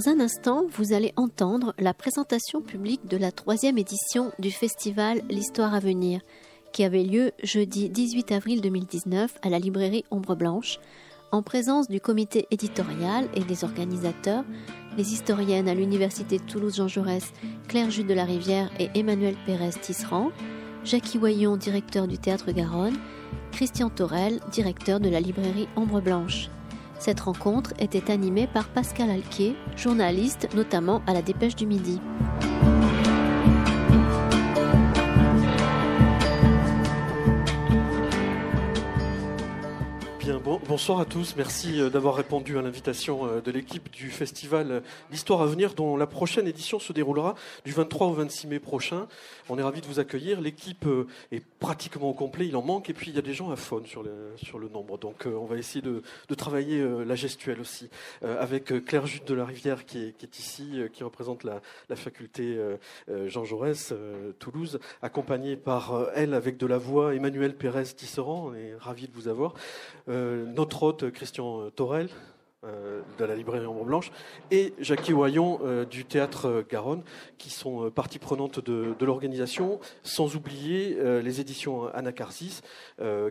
Dans un instant, vous allez entendre la présentation publique de la troisième édition du festival L'Histoire à venir, qui avait lieu jeudi 18 avril 2019 à la librairie Ombre Blanche, en présence du comité éditorial et des organisateurs, les historiennes à l'Université de Toulouse Jean Jaurès, Claire Jude de la Rivière et Emmanuel Pérez Tisserand, Jackie Wayon, directeur du Théâtre Garonne, Christian Torel, directeur de la librairie Ombre Blanche. Cette rencontre était animée par Pascal Alquier, journaliste notamment à la Dépêche du Midi. bonsoir à tous. Merci euh, d'avoir répondu à l'invitation euh, de l'équipe du festival euh, L'Histoire à venir, dont la prochaine édition se déroulera du 23 au 26 mai prochain. On est ravis de vous accueillir. L'équipe est pratiquement au complet, il en manque, et puis il y a des gens à faune sur le, sur le nombre. Donc on va essayer de, travailler la gestuelle aussi, avec Claire Jute de la Rivière qui est, qui est ici, qui représente la, la faculté Jean Jaurès, Toulouse, accompagnée par elle avec de la voix Emmanuel Pérez Tisserand. On est ravis de vous avoir notre hôte Christian Torel, euh, de la librairie Ombre Blanche, et Jackie Oyon euh, du théâtre Garonne, qui sont euh, partie prenante de, l'organisation, sans oublier les éditions Anacarsis,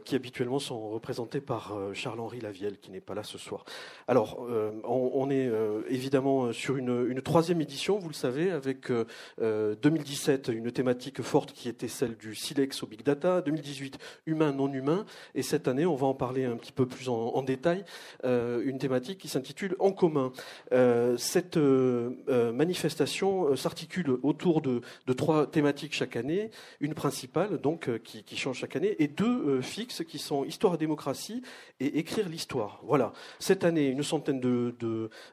qui habituellement sont représentées par Charles-Henri Lavielle, qui n'est pas là ce soir. Alors, on, est évidemment sur une, troisième édition, vous le savez, avec 2017 une thématique forte qui était celle du silex au big data, 2018 humain non humain, et cette année, on va en parler un petit peu plus en détail, une thématique qui s'intitule En commun. Euh, cette euh, euh, manifestation s'articule autour de, trois thématiques chaque année, une principale donc qui, change chaque année et deux fixes qui sont histoire et démocratie et écrire l'histoire. Voilà. Cette année, une centaine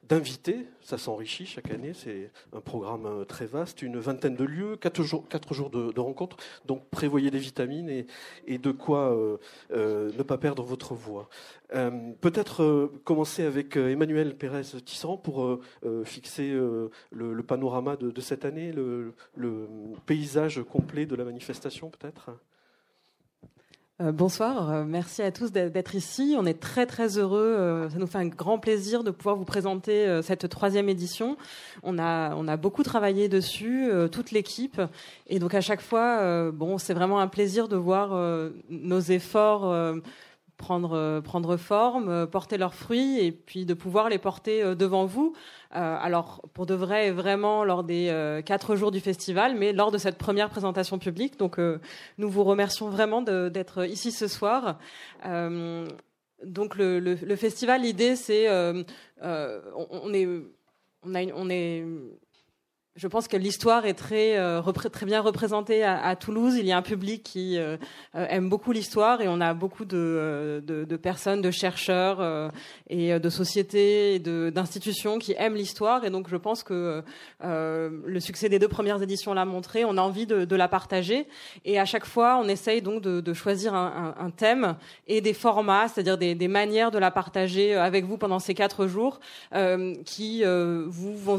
d'invités, ça s'enrichit chaque année, c'est un programme très vaste, une vingtaine de lieux, quatre jours, de, rencontres. Donc prévoyez des vitamines et de quoi ne pas perdre votre voix. Peut-être commencer avec Emmanuel Pérez Tisserand pour euh, euh, fixer euh, le, panorama de, cette année, le, paysage complet de la manifestation peut-être? Bonsoir, merci à tous d'être ici. On est très très heureux. ça nous fait un grand plaisir de pouvoir vous présenter cette troisième édition. On a on a beaucoup travaillé dessus, toute l'équipe, et donc à chaque fois, bon, c'est vraiment un plaisir de voir nos efforts prendre, euh, prendre forme, euh, porter leurs fruits et puis de pouvoir les porter euh, devant vous. alors, pour de vrai, vraiment lors des quatre jours du festival, mais lors de cette première présentation publique. Donc, nous vous remercions vraiment d'être ici ce soir. donc, le, le, festival, l'idée, c'est, on, est, on, a on est je pense que l'histoire est très euh, très bien représentée à, Toulouse. Il y a un public qui euh, euh, aime beaucoup l'histoire et on a beaucoup de, de, personnes, de chercheurs et de sociétés et d'institutions qui aiment l'histoire. Et donc je pense que le succès des deux premières éditions l'a montré. On a envie de, la partager et à chaque fois on essaye donc de, choisir un, thème et des formats, c'est-à-dire des, manières de la partager avec vous pendant ces quatre jours qui vous vont,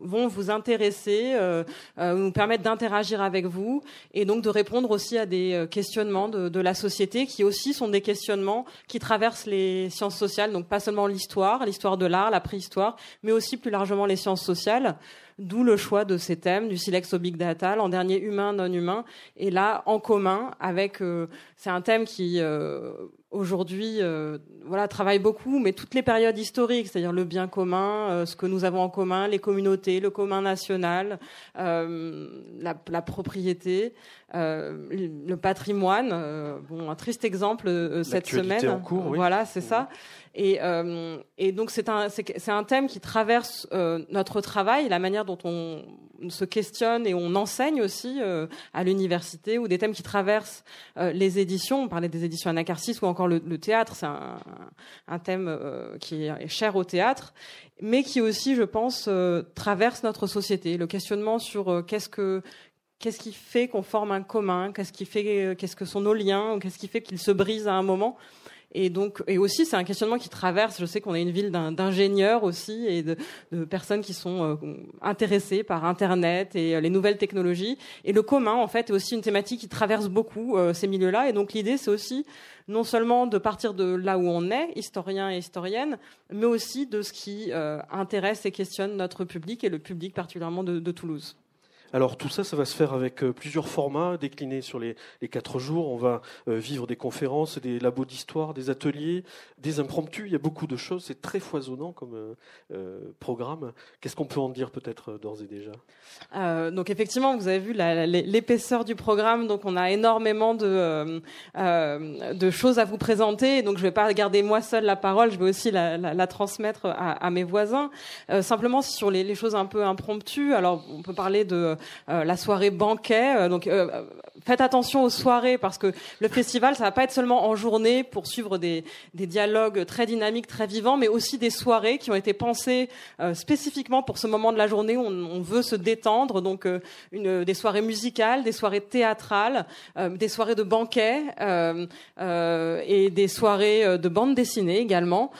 vont vous intéresser euh, euh, nous permettre d'interagir avec vous et donc de répondre aussi à des euh, questionnements de, de, la société qui aussi sont des questionnements qui traversent les sciences sociales, donc pas seulement l'histoire, l'histoire de l'art, la préhistoire, mais aussi plus largement les sciences sociales. D'où le choix de ces thèmes, du silex au big data, l'an dernier humain, non humain, et là en commun avec, c'est un thème qui aujourd'hui euh, voilà travaille beaucoup mais toutes les périodes historiques c'est-à-dire le bien commun euh, ce que nous avons en commun les communautés le commun national euh, la, propriété le patrimoine bon un triste exemple cette semaine en cours, oui. voilà c'est ça. Et, et donc c'est un c'est un thème qui traverse notre travail la manière dont on se questionne et on enseigne aussi à l'université ou des thèmes qui traversent les éditions. On parlait des éditions Anacarsis ou encore le, théâtre, c'est un, thème euh, qui est cher au théâtre, mais qui aussi, je pense, euh, traverse notre société. Le questionnement sur euh, qu'est-ce que qu'est-ce qui fait qu'on forme un commun, qu'est-ce qui fait, qu'est-ce que sont nos liens, qu'est-ce qui fait qu'ils se brisent à un moment. Et donc, et aussi, c'est un questionnement qui traverse. Je sais qu'on est une ville d'ingénieurs aussi et de, personnes qui sont euh, intéressées par Internet et les nouvelles technologies. Et le commun, en fait, est aussi une thématique qui traverse beaucoup ces milieux-là. Et donc, l'idée, c'est aussi non seulement de partir de là où on est, historien et historienne, mais aussi de ce qui intéresse et questionne notre public et le public particulièrement de Toulouse. Alors tout ça, ça va se faire avec euh, plusieurs formats déclinés sur les, quatre jours. On va euh, vivre des conférences, des labos d'histoire, des ateliers, des impromptus. Il y a beaucoup de choses. C'est très foisonnant comme euh, programme. Qu'est-ce qu'on peut en dire peut-être d'ores et déjà? Donc effectivement, vous avez vu l'épaisseur du programme. Donc on a énormément de, choses à vous présenter. Donc je ne vais pas garder moi seule la parole. Je vais aussi la, transmettre à, mes voisins. simplement sur les, choses un peu impromptues. Alors on peut parler de la soirée banquet. Euh, donc euh, faites attention aux soirées parce que le festival, ça va pas être seulement en journée pour suivre des, des dialogues très dynamiques, très vivants, mais aussi des soirées qui ont été pensées spécifiquement pour ce moment de la journée où on, veut se détendre. Donc une, des soirées musicales, des soirées théâtrales, des soirées de banquet et des soirées de bande dessinée également.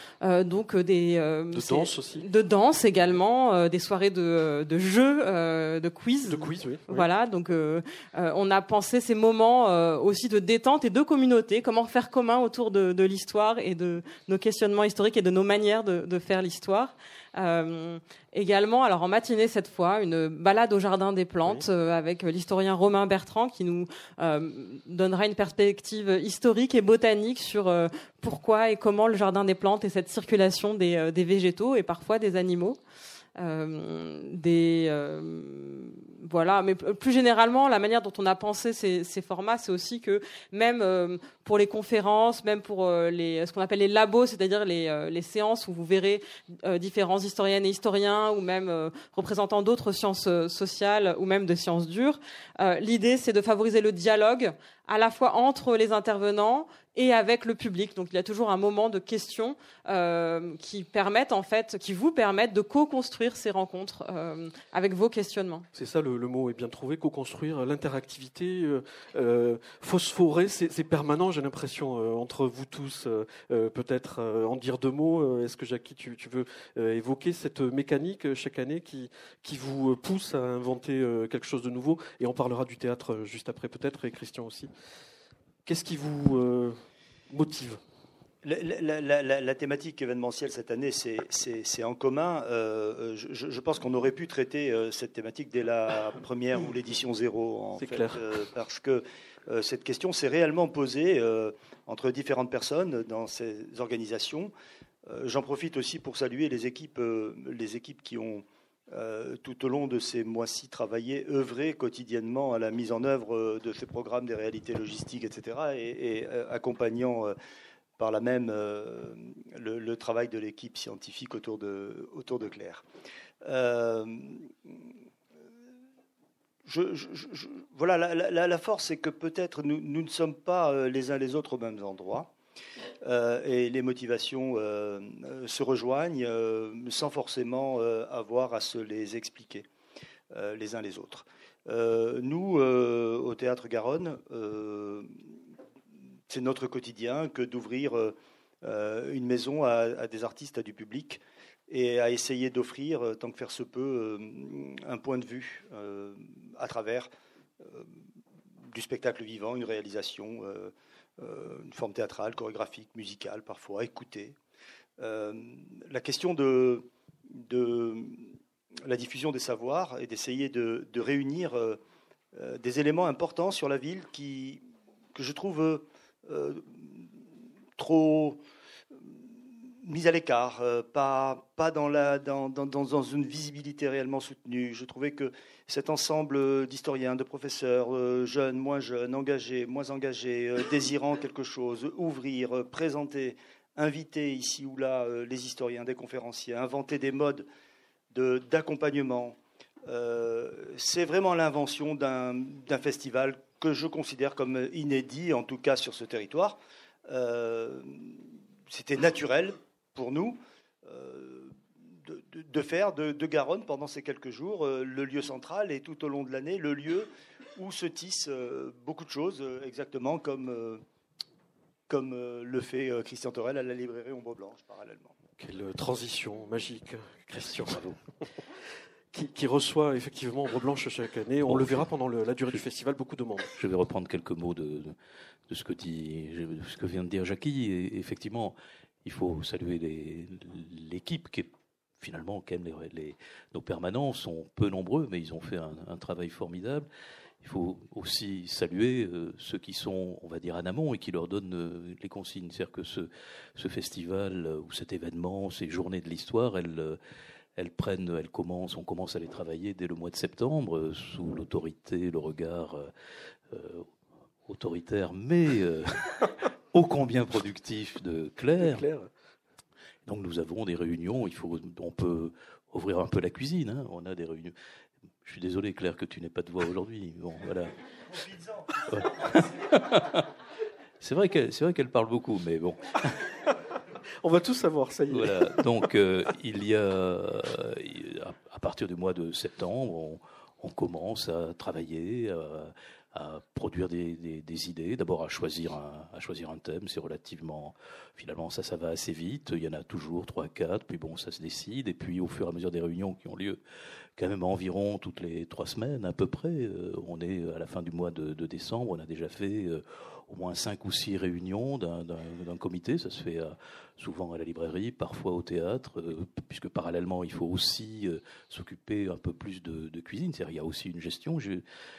donc des de danse aussi. De danse également, des soirées de, de jeux, de quiz de quiz, oui. Voilà, donc euh, euh, on a pensé ces moments euh, aussi de détente et de communauté, comment faire commun autour de, de l'histoire et de nos questionnements historiques et de nos manières de, de faire l'histoire. Euh, également, alors en matinée cette fois, une balade au jardin des plantes avec l'historien Romain Bertrand qui nous donnera une perspective historique et botanique sur pourquoi et comment le jardin des plantes et cette circulation des, des végétaux et parfois des animaux. Euh, des euh, voilà, mais plus généralement, la manière dont on a pensé ces, ces formats, c'est aussi que même euh, pour les conférences, même pour les, ce qu'on appelle les labos, c'est-à-dire les, les, séances où vous verrez différents historiennes et historiens, ou même représentants d'autres sciences sociales, ou même de sciences dures, l'idée c'est de favoriser le dialogue à la fois entre les intervenants et avec le public. Donc il y a toujours un moment de questions euh, qui permettent en fait, qui vous permettent de co-construire ces rencontres euh, avec vos questionnements. C'est ça le, mot est bien trouvé, co-construire l'interactivité, euh, phosphorer, c'est permanent. J'ai l'impression entre vous tous, peut-être en dire deux mots. Est-ce que Jackie, tu, veux évoquer cette mécanique chaque année qui vous pousse à inventer quelque chose de nouveau? Et on parlera du théâtre juste après peut-être et Christian aussi. Qu'est-ce qui vous euh, motive? La, thématique événementielle cette année, c'est en commun. Euh, je, pense qu'on aurait pu traiter euh, cette thématique dès la première ou l'édition zéro, C'est clair. parce que cette question s'est réellement posée entre différentes personnes dans ces organisations. J'en profite aussi pour saluer les équipes, les équipes qui ont euh, tout au long de ces mois-ci travailler, œuvrer quotidiennement à la mise en œuvre euh, de ces programmes des réalités logistiques, etc., et, euh, accompagnant par là même le, travail de l'équipe scientifique autour de, autour de Claire. voilà, la, force, c'est que peut-être nous, nous, ne sommes pas les uns les autres aux mêmes endroits. Euh, et les motivations euh, euh, se rejoignent sans forcément avoir à se les expliquer les uns les autres. nous, au Théâtre Garonne, c'est notre quotidien que d'ouvrir une maison à, des artistes, à du public, et à essayer d'offrir, tant que faire se peut, un point de vue à travers du spectacle vivant, une réalisation une forme théâtrale, chorégraphique, musicale, parfois, écoutée. Euh, la question de, de, la diffusion des savoirs et d'essayer de, réunir euh, des éléments importants sur la ville qui, que je trouve trop mise à l'écart, euh, pas, pas dans, la, dans, dans, dans, une visibilité réellement soutenue. Je trouvais que cet ensemble d'historiens, de professeurs, euh, jeunes, moins jeunes, engagés, moins engagés, euh, désirant quelque chose, ouvrir, présenter, inviter ici ou là les historiens, des conférenciers, inventer des modes d'accompagnement, c'est vraiment l'invention d'un festival que je considère comme inédit, en tout cas sur ce territoire. C'était naturel pour nous euh, de, faire de, Garonne pendant ces quelques jours euh, le lieu central et tout au long de l'année le lieu où se tissent euh, beaucoup de choses, exactement comme, comme le fait Christian Torel à la librairie Ombre Blanche parallèlement. Quelle transition magique, Christian. Bravo. qui, reçoit effectivement Ombre Blanche chaque année. On le verra pendant la durée du festival, beaucoup de monde. Je vais reprendre quelques mots de, ce, que dit, ce que vient de dire Jackie. Et effectivement, il faut saluer l'équipe qui est finalement, quand même, les, nos permanents sont peu nombreux, mais ils ont fait un, travail formidable. Il faut aussi saluer euh, ceux qui sont, on va dire, en amont et qui leur donnent euh, les consignes. C'est-à-dire que ce, ce festival euh, ou cet événement, ces journées de l'histoire, elles, elles prennent, elles commencent, on commence à les travailler dès le mois de septembre sous l'autorité, le regard autoritaire, mais ô combien productif de Claire. Donc nous avons des réunions. Il faut, on peut ouvrir un peu la cuisine. Hein. On a des réunions. Je suis désolé, Claire, que tu n'aies pas de voix aujourd'hui. Bon, voilà. c'est vrai qu'elle, c'est vrai qu'elle parle beaucoup, mais bon. On va tout savoir, ça y est. Voilà. Donc, euh, il y a, à partir du mois de septembre, on, on commence à travailler, à, à produire des, idées, d'abord à choisir un, à choisir un thème, c'est relativement, finalement ça, ça va assez vite, il y en a toujours trois, quatre, puis bon, ça se décide, et puis au fur et à mesure des réunions qui ont lieu quand même environ toutes les trois semaines à peu près, euh, on est à la fin du mois de, de décembre, on a déjà fait euh, au moins cinq ou six réunions d'un comité. Ça se fait euh, souvent à la librairie, parfois au théâtre, euh, puisque parallèlement, il faut aussi euh, s'occuper un peu plus de, cuisine. C'est-à-dire, il y a aussi une gestion. Je,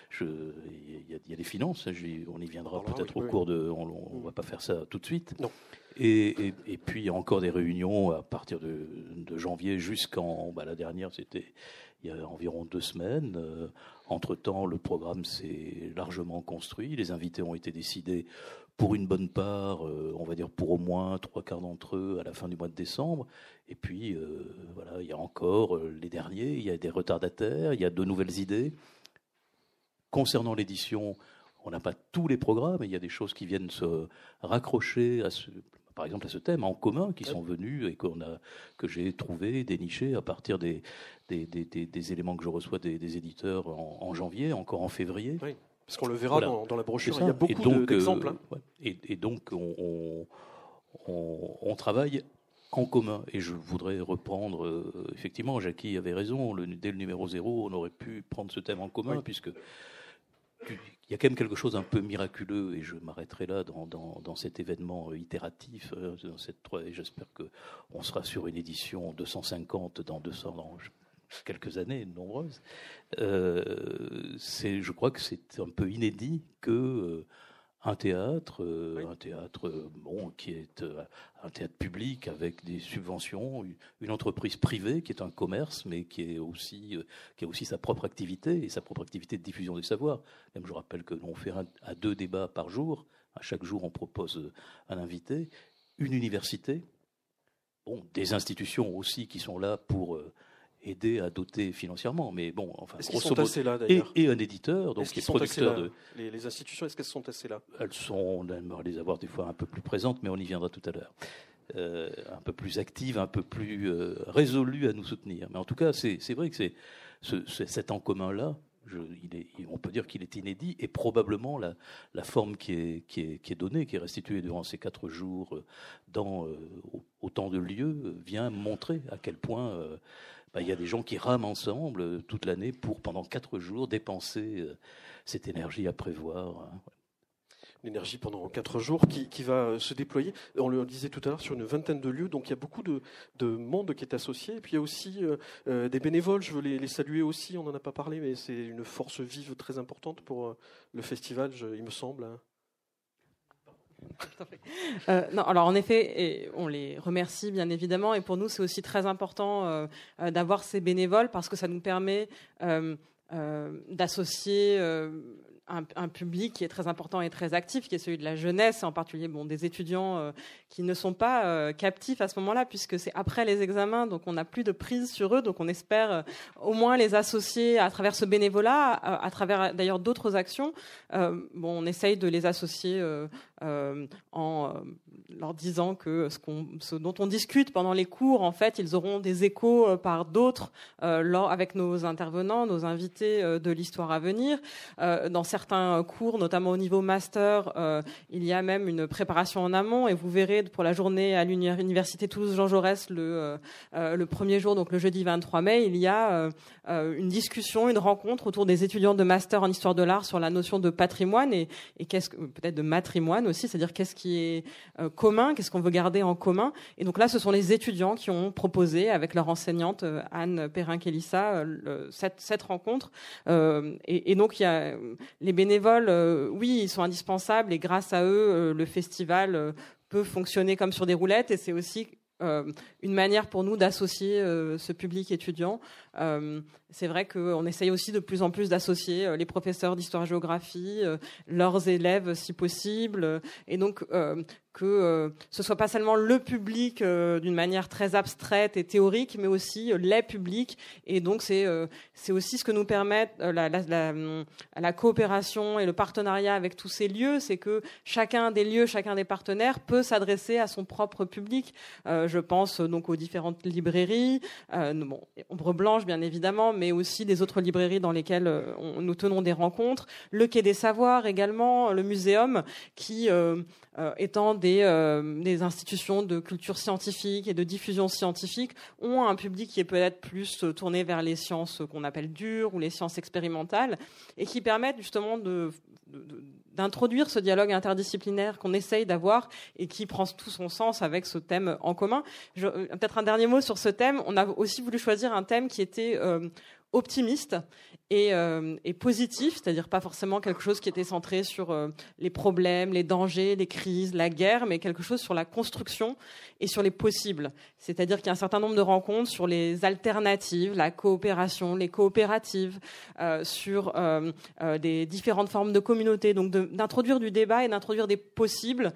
je, il, y a, des finances. on y viendra peut-être au cours de. On ne va pas faire ça tout de suite. Non. Et, et, puis, il y a encore des réunions à partir de, janvier jusqu'en. Bah, la dernière, c'était il y a environ deux semaines. Euh, entre-temps, le programme s'est largement construit. Les invités ont été décidés pour une bonne part, euh, on va dire pour au moins trois quarts d'entre eux à la fin du mois de décembre. Et puis, euh, voilà, il y a encore les derniers, il y a des retardataires, il y a de nouvelles idées. Concernant l'édition, on n'a pas tous les programmes, il y a des choses qui viennent se raccrocher à ce, par exemple à ce thème en commun qui sont venus et qu'on a, que j'ai trouvé, déniché à partir des, des, des, des, éléments que je reçois des, éditeurs en, janvier, encore en février. Oui, parce qu'on le verra dans, dans, la brochure, il y a beaucoup d'exemples. Hein. Euh, et, et, donc on, on, on, travaille en commun. Et je voudrais reprendre, euh, effectivement, Jackie avait raison, le, dès le numéro zéro, on aurait pu prendre ce thème en commun, puisque il y a quand même quelque chose un peu miraculeux, et je m'arrêterai là dans, cet événement euh, itératif, euh, dans cette, et j'espère qu'on sera sur une édition 250 dans 200 dans quelques années nombreuses. Euh, je crois que c'est un peu inédit que un théâtre, euh, un théâtre bon, qui est euh, un théâtre public avec des subventions, une entreprise privée qui est un commerce, mais qui est aussi euh, qui a aussi sa propre activité et sa propre activité de diffusion des savoirs. Même je rappelle que l'on fait un, à deux débats par jour. À chaque jour, on propose un invité, une université, bon, des institutions aussi qui sont là pour aider à doter financièrement. Mais bon, enfin, grosso modo, là, et, et, un éditeur, donc qui est producteur de. Les, institutions, est-ce qu'elles sont assez là Elles sont, on aimerait les avoir des fois un peu plus présentes, mais on y viendra tout à l'heure. Euh, un peu plus actives, un peu plus euh, résolues à nous soutenir. Mais en tout cas, c'est vrai que c'est ce, cet en commun-là, il est, on peut dire qu'il est inédit et probablement la, la forme qui est, qui, est, qui est, donnée, qui est restituée durant ces quatre jours euh, dans euh, autant de lieux, vient montrer à quel point euh, bah, il y a des gens qui rament ensemble euh, toute l'année pour, pendant quatre jours, dépenser euh, cette énergie à prévoir. Hein, L'énergie pendant quatre jours qui, va euh, se déployer. On le disait tout à l'heure sur une vingtaine de lieux, donc il y a beaucoup de, de monde qui est associé. Et puis il y a aussi des bénévoles, je veux les, les, saluer aussi, on n'en a pas parlé, mais c'est une force vive très importante pour le festival, il me semble. Euh, alors en effet, et on les remercie bien évidemment, et pour nous c'est aussi très important euh, euh, d'avoir ces bénévoles parce que ça nous permet d'associer un, public qui est très important et très actif, qui est celui de la jeunesse, en particulier bon, des étudiants qui ne sont pas captifs à ce moment-là, puisque c'est après les examens, donc on n'a plus de prise sur eux, donc on espère au moins les associer à travers ce bénévolat, à, travers d'ailleurs d'autres actions. bon, on essaye de les associer en leur disant que ce, dont on discute pendant les cours, en fait, ils auront des échos par d'autres avec nos intervenants, nos invités de l'histoire à venir. dans certains cours, notamment au niveau master, il y a même une préparation en amont et vous verrez pour la journée à l'université Toulouse-Jean Jaurès le, le premier jour, donc le jeudi 23 mai, il y a une discussion, une rencontre autour des étudiants de master en histoire de l'art sur la notion de patrimoine et, et qu'est-ce que peut-être de matrimoine c'est-à-dire qu'est-ce qui est euh, commun, qu'est-ce qu'on veut garder en commun. Et donc là, ce sont les étudiants qui ont proposé avec leur enseignante euh, Anne Perrin-Kélissa euh, cette, rencontre. Et, donc y a les bénévoles, oui, ils sont indispensables et grâce à eux, le festival peut fonctionner comme sur des roulettes et c'est aussi une manière pour nous d'associer ce public étudiant c'est vrai qu'on essaye aussi de plus en plus d'associer euh, les professeurs d'histoire-géographie, euh, leurs élèves si possible, et donc que ce soit pas seulement le public d'une manière très abstraite et théorique, mais aussi les publics. Et donc c'est c'est aussi ce que nous permet la, la, la, coopération et le partenariat avec tous ces lieux, c'est que chacun des lieux, chacun des partenaires peut s'adresser à son propre public. je pense donc aux différentes librairies, bon, Ombre Blanche bien évidemment, mais aussi des autres librairies dans lesquelles euh, nous tenons des rencontres, le Quai des Savoirs également, le Muséum, qui euh, euh, étant des, des institutions de culture scientifique et de diffusion scientifique, ont un public qui est peut-être plus tourné vers les sciences qu'on appelle dures ou les sciences expérimentales, et qui permettent justement de d'introduire ce dialogue interdisciplinaire qu'on essaye d'avoir et qui prend tout son sens avec ce thème en commun. Peut-être un dernier mot sur ce thème. On a aussi voulu choisir un thème qui était euh, optimiste et, euh, et positif, c'est-à-dire pas forcément quelque chose qui était centré sur euh, les problèmes, les dangers, les crises, la guerre, mais quelque chose sur la construction et sur les possibles. C'est-à-dire qu'il y a un certain nombre de rencontres sur les alternatives, la coopération, les coopératives, euh, sur des différentes formes de communautés, donc d'introduire du débat et d'introduire des possibles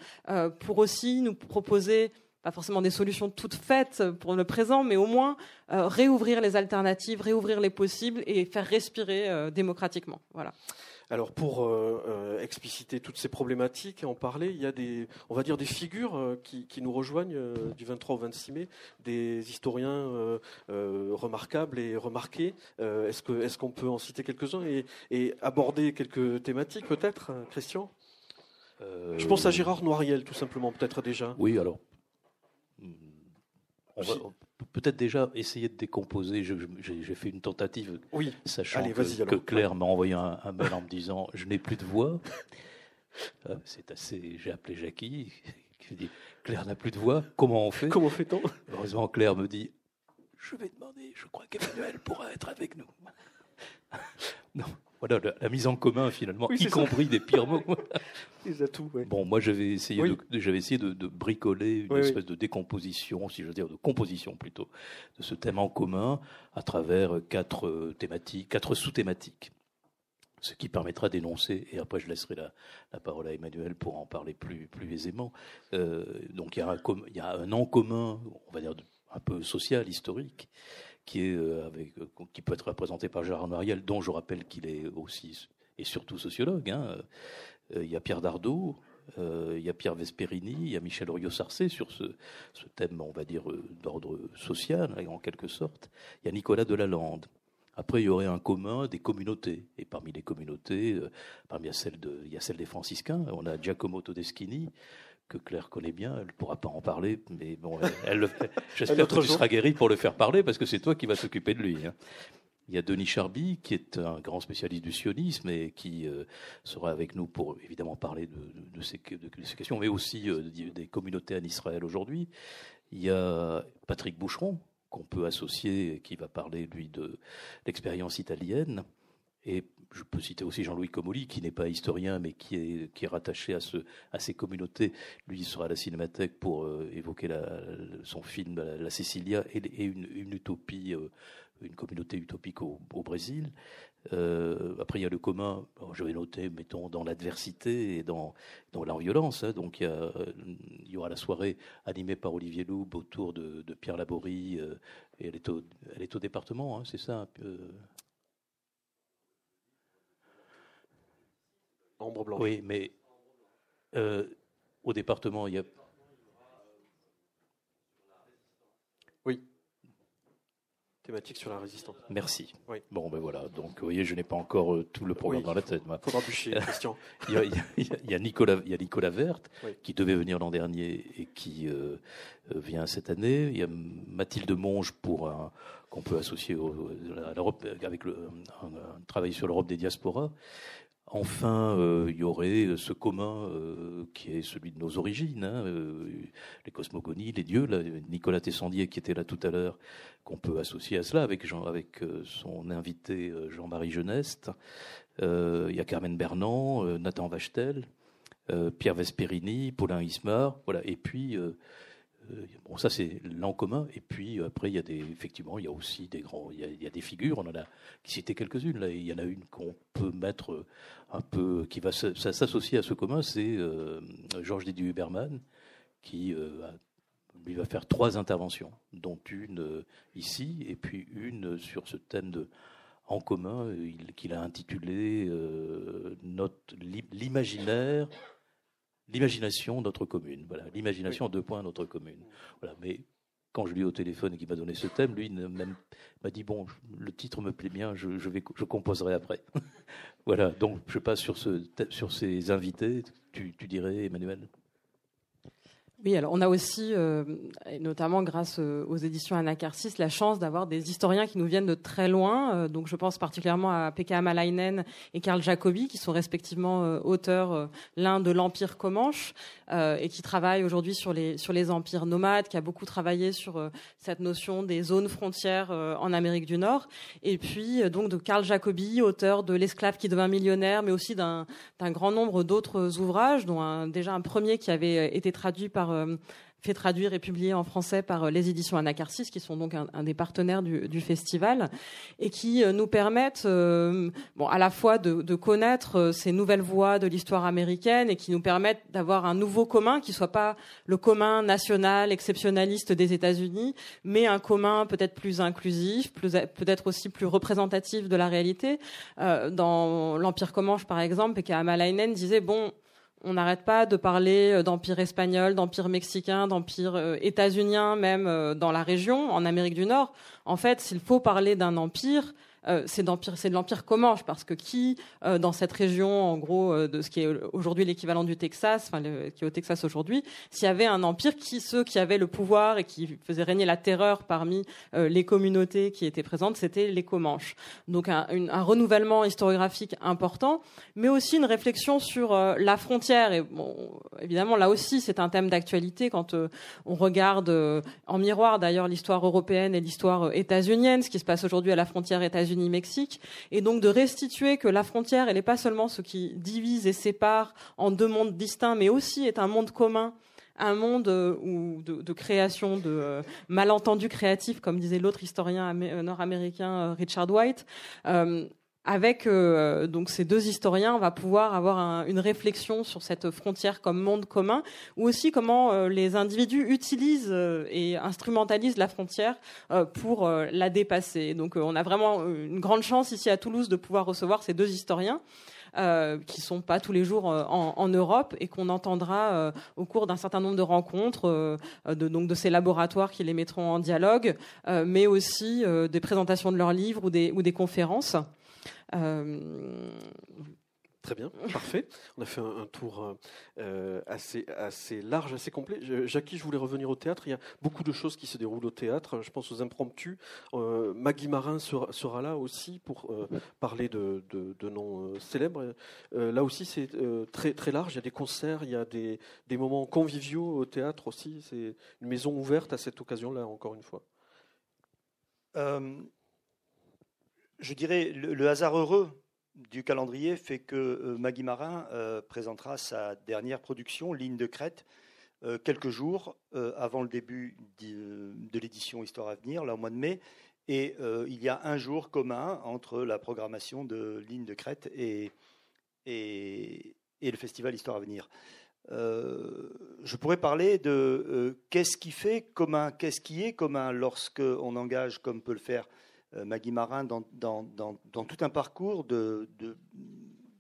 pour aussi nous proposer pas forcément des solutions toutes faites pour le présent, mais au moins euh, réouvrir les alternatives, réouvrir les possibles et faire respirer euh, démocratiquement. Voilà. Alors pour euh, expliciter toutes ces problématiques et en parler, il y a des, on va dire des figures qui, nous rejoignent du 23 au 26 mai, des historiens remarquables et remarqués. est-ce que est-ce qu'on peut en citer quelques-uns et, et, aborder quelques thématiques peut-être, Christian? Je pense à Gérard Noiriel tout simplement peut-être déjà. Oui, alors on va peut-être déjà essayer de décomposer. J'ai fait une tentative, oui. sachant que, Claire m'a envoyé un, mail en me disant je n'ai plus de voix. Euh, c'est assez. J'ai appelé Jackie qui dit Claire n'a plus de voix. Comment on fait? Comment fait-on? Heureusement, Claire me dit je vais demander. Je crois qu'Emmanuel pourra être avec nous. non, voilà la, mise en commun finalement, y compris des pires mots. Bon, moi j'avais essayé, de, j'avais essayé de, bricoler une espèce de décomposition, si je veux dire de composition plutôt, de ce thème en commun à travers quatre euh, thématiques, quatre sous-thématiques. Ce qui permettra d'énoncer, et après je laisserai la, la, parole à Emmanuel pour en parler plus, plus aisément. Euh, donc il y, a un, il y a un en commun, on va dire un peu social, historique, qui, est, euh, avec, euh, qui peut être représenté par Gérard Mariel, dont je rappelle qu'il est aussi et surtout sociologue. Hein. Euh, il y a Pierre Dardot, il y a Pierre Vesperini, il y a Michel Oriot-Sarcé sur ce, thème, on va dire, d'ordre social, en quelque sorte. Il y a Nicolas Delalande. Après, il y aurait un commun des communautés. Et parmi les communautés, parmi il y a celle des franciscains, on a Giacomo Todeschini, que Claire connaît bien, elle ne pourra pas en parler, mais bon, elle, j'espère que tu seras guéri pour le faire parler, parce que c'est toi qui vas s'occuper de lui. Hein. Il y a Denis Charby, qui est un grand spécialiste du sionisme et qui euh, sera avec nous pour évidemment parler de, ces, questions, mais aussi euh, des communautés en Israël aujourd'hui. Il y a Patrick Boucheron, qu'on peut associer, qui va parler, lui, de l'expérience italienne. Et je peux citer aussi Jean-Louis Comolli, qui n'est pas historien, mais qui est, rattaché à, ce, à ces communautés. Lui, il sera à la Cinémathèque pour euh, évoquer son film La Cecilia et, une, utopie, euh, une communauté utopique au, Brésil. Euh, après, il y a le commun, je vais noter, mettons, dans l'adversité et dans, la violence. Hein. donc, il y, aura la soirée animée par Olivier Loub autour de, Pierre Laborie. et elle est, au, département, hein, c'est ça peu Ombre blanche. Oui, mais euh, au département, il y a. Oui. Thématique sur la résistance. Merci. Oui. Bon, ben voilà. Donc, vous voyez, je n'ai pas encore euh, tout le programme Oui. dans la tête. moi. Faudra bûcher, Christian. Il y a, il y a- il y a Nicolas, il y a Nicolas Verte Oui. qui devait venir l'an dernier et qui euh, euh, vient cette année. Il y a Mathilde Monge pour un qu'on peut associer au- à l'Europe avec le un, un travail sur l'Europe des diasporas. Enfin, euh, il y aurait ce commun euh, qui est celui de nos origines, hein, euh, les cosmogonies, les dieux. Nicolas Tessandier qui était là tout à l'heure, qu'on peut associer à cela avec, euh, son invité euh, Jean-Marie Geneste. Euh, il y a Carmen Bernand, euh, Nathan Vachtel, euh, Pierre Vesperini, Paulin Ismar, voilà. Et puis, euh, euh, bon, ça c'est l'en commun. Et puis euh, après, il y a des, effectivement, il y a aussi des grands, il y a, des figures. On en a cité quelques-unes. Là, il y en a une qu'on peut mettre euh, un peu, qui va s'associer à ce commun, c'est euh, Georges Didier Huberman, qui euh, lui va faire trois interventions, dont une euh, ici et puis une sur ce thème de en commun euh, il- qu'il a intitulé euh, l'imaginaire l'imagination notre commune voilà l'imagination en deux points notre commune voilà mais quand je lui ai au téléphone et qu'il m'a donné ce thème lui m'a dit bon le titre me plaît bien je, je vais je composerai après. Voilà donc je passe sur ce sur ces invités. Tu, tu dirais Emmanuel? Oui, alors on a aussi, euh, et notamment grâce euh, aux éditions Anacarsis, la chance d'avoir des historiens qui nous viennent de très loin. Euh, donc je pense particulièrement à Pekka Amalainen et Karl Jacobi, qui sont respectivement auteurs l'un de l'Empire Comanche et qui travaillent aujourd'hui sur les, sur les empires nomades, qui a beaucoup travaillé sur cette notion des zones frontières en Amérique du Nord. Et puis donc de Karl Jacobi, auteur de L'esclave qui devint millionnaire, mais aussi d'un grand nombre d'autres ouvrages, dont déjà un premier qui avait été traduit par euh, fait traduire et publié en français par euh, les éditions Anacarsis, qui sont donc un, des partenaires du, festival, et qui euh, nous permettent, bon, à la fois de, connaître ces nouvelles voies de l'histoire américaine et qui nous permettent d'avoir un nouveau commun qui soit pas le commun national exceptionnaliste des États-Unis, mais un commun peut-être plus inclusif, plus peut-être aussi plus représentatif de la réalité. Dans l'Empire Comanche, par exemple, Pekka Amalainen disait bon. On n'arrête pas de parler euh, d'empire espagnol, d'empire mexicain, d'empire euh, états-unien, même euh, dans la région, en Amérique du Nord. En fait, s'il faut parler d'un empire, euh, c'est de l'empire Comanche, parce que qui euh, dans cette région, en gros, euh, de ce qui est aujourd'hui l'équivalent du Texas, enfin qui est au Texas aujourd'hui, s'il y avait un empire, qui ceux qui avaient le pouvoir et qui faisaient régner la terreur parmi euh, les communautés qui étaient présentes, c'était les Comanches. Donc un, un renouvellement historiographique important, mais aussi une réflexion sur euh, la frontière. Et bon, évidemment, là aussi, c'est un thème d'actualité quand on regarde en miroir d'ailleurs l'histoire européenne et l'histoire états-unienne, ce qui se passe aujourd'hui à la frontière États-Unis-Mexique, et donc de restituer que la frontière, elle n'est pas seulement ce qui divise et sépare en deux mondes distincts, mais aussi est un monde commun un monde euh, où de, création de euh, malentendus créatifs, comme disait l'autre historien euh, nord-américain Richard White. Avec euh, donc ces deux historiens, on va pouvoir avoir un- une réflexion sur cette frontière comme monde commun, ou aussi comment euh, les individus utilisent euh, et instrumentalisent la frontière euh, pour la dépasser. Donc on a vraiment une grande chance ici à Toulouse de pouvoir recevoir ces deux historiens. Euh, qui sont pas tous les jours en, Europe et qu'on entendra euh, au cours d'un certain nombre de rencontres, euh, de, donc de ces laboratoires qui les mettront en dialogue, mais aussi des présentations de leurs livres ou des, ou des conférences. Euh, Très bien, parfait. On a fait un, un tour euh, assez, assez large, assez complet. Je- Jackie, je voulais revenir au théâtre. Il y a beaucoup de choses qui se déroulent au théâtre. Je pense aux impromptus. Euh, Maggie Marin sera, sera là aussi pour euh, parler de, de- de noms euh, célèbres. Euh, là aussi, c'est euh, très, très large. Il y a des concerts, il y a des, des moments conviviaux au théâtre aussi. C'est une maison ouverte à cette occasion-là, encore une fois. Je dirais le, le hasard heureux du calendrier fait que euh, Maggie Marin euh, présentera sa dernière production, Ligne de crête, euh, quelques jours avant le début de l'édition Histoire à venir, là au mois de mai. Et il y a un jour commun entre la programmation de Ligne de crête et, le festival Histoire à venir. Je pourrais parler de qu'est-ce qui fait commun, qu'est-ce qui est commun lorsque on engage, comme peut le faire Maggie Marin, dans, tout un parcours de,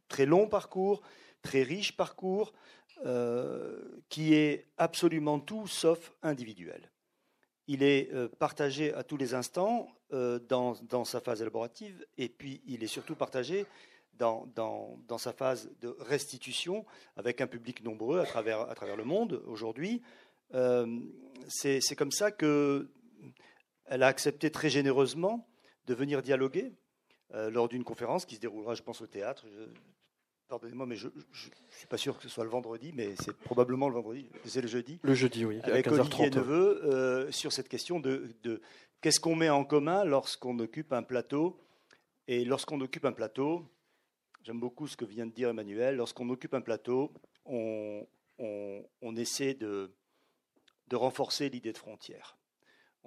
très long parcours, très riche parcours, qui est absolument tout sauf individuel. Il est partagé à tous les instants dans, sa phase élaborative et puis il est surtout partagé dans, sa phase de restitution avec un public nombreux à travers, le monde aujourd'hui. C'est comme ça que elle a accepté très généreusement de venir dialoguer euh, lors d'une conférence qui se déroulera, je pense, au théâtre. Pardonnez-moi, mais je ne suis pas sûr que ce soit le vendredi, mais c'est probablement le vendredi, c'est le jeudi. Le jeudi, oui. Avec Olivier Neveu, euh, sur cette question de, de qu'est-ce qu'on met en commun lorsqu'on occupe un plateau. Et lorsqu'on occupe un plateau, j'aime beaucoup ce que vient de dire Emmanuel, lorsqu'on occupe un plateau, on, on, on essaie de, de renforcer l'idée de frontière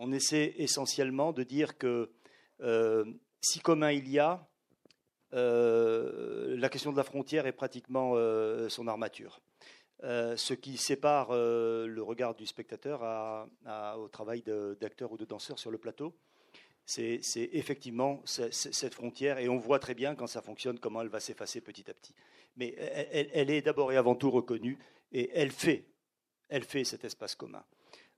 on essaie essentiellement de dire que euh, si commun il y a, euh, la question de la frontière est pratiquement euh, son armature. ce qui sépare le regard du spectateur au travail d'acteur ou de danseur sur le plateau, c'est effectivement cette frontière, et on voit très bien quand ça fonctionne comment elle va s'effacer petit à petit. Mais elle, elle est d'abord et avant tout reconnue, et elle fait, elle fait cet espace commun.